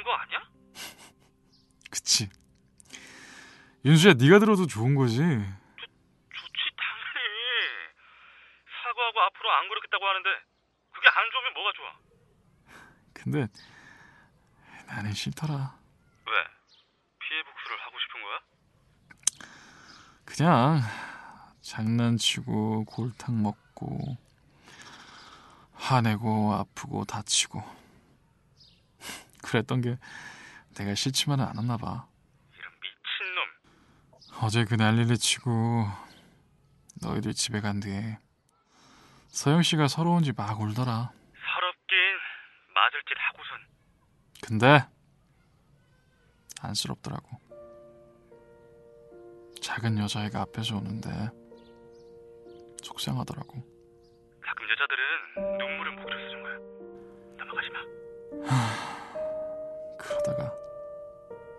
좋은 거 아니야? 그치. 윤수야, 네가 들어도 좋은 거지. 좋지 당연히. 사과하고 앞으로 안 그러겠다고 하는데 그게 안 좋으면 뭐가 좋아? 근데 나는 싫더라. 왜? 피해 복수를 하고 싶은 거야? 그냥 장난치고 골탕 먹고 화내고 아프고 다치고 그랬던 게 내가 싫지만은 않았나 봐. 이런 미친놈. 어제 그 난리를 치고 너희들 집에 간 뒤에 서영 씨가 서러운지 막 울더라. 서럽긴 맞을 짓 하고선 근데 안쓰럽더라고. 작은 여자애가 앞에서 오는데 속상하더라고. 가끔 여자들은 눈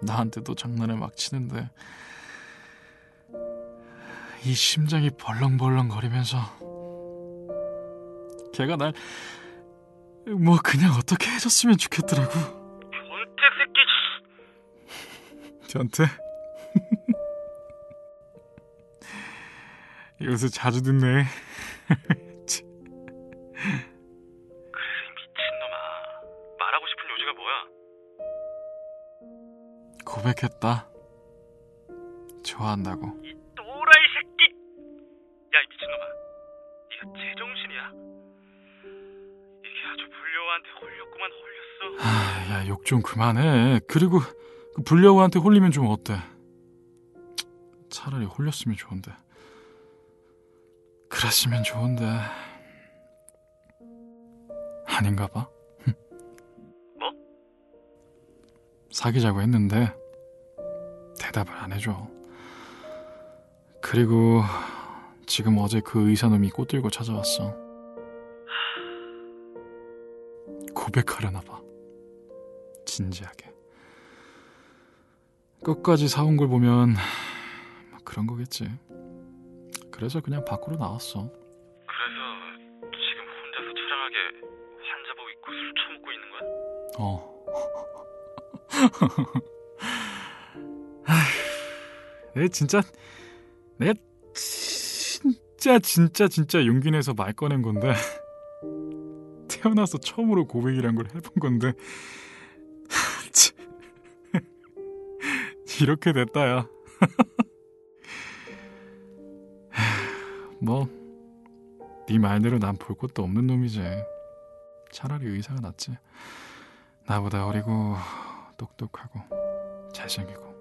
나한테도 장난을 막 치는데 이 심장이 벌렁벌렁 거리면서 걔가 날 뭐 그냥 어떻게 해줬으면 좋겠더라고. 변태 새끼. 저한테 요새 자주 듣네. 그래서 이 미친놈아. 말하고 싶은 요지가 뭐야? 고백했다. 좋아한다고. 이 또라이 새끼. 야 이 미친놈아. 네가 제정신이야? 이게 아주 불려한테 홀렸구만 홀렸어. 아, 야, 욕 좀 그만해. 그리고 그 불려우한테 홀리면 좀 어때? 차라리 홀렸으면 좋은데. 그랬으면 좋은데. 아닌가 봐. 사귀자고 했는데 대답을 안 해줘. 그리고 지금 어제 그 의사놈이 꽃 들고 찾아왔어. 고백하려나 봐. 진지하게. 끝까지 사온 걸 보면 뭐 그런 거겠지. 그래서 그냥 밖으로 나왔어. 그래서 지금 혼자서 처량하게 환자복 입고 술 처먹고 있는 거야? 어. 아휴, 내 진짜 내가 진짜 진짜 진짜 용기 내서 말 꺼낸 건데 태어나서 처음으로 고백이란 걸 해본 건데 참. 이렇게 됐다야. 뭐, 네 말대로 난 볼 것도 없는 놈이지. 차라리 의사가 낫지. 나보다 어리고 똑똑하고 잘생기고.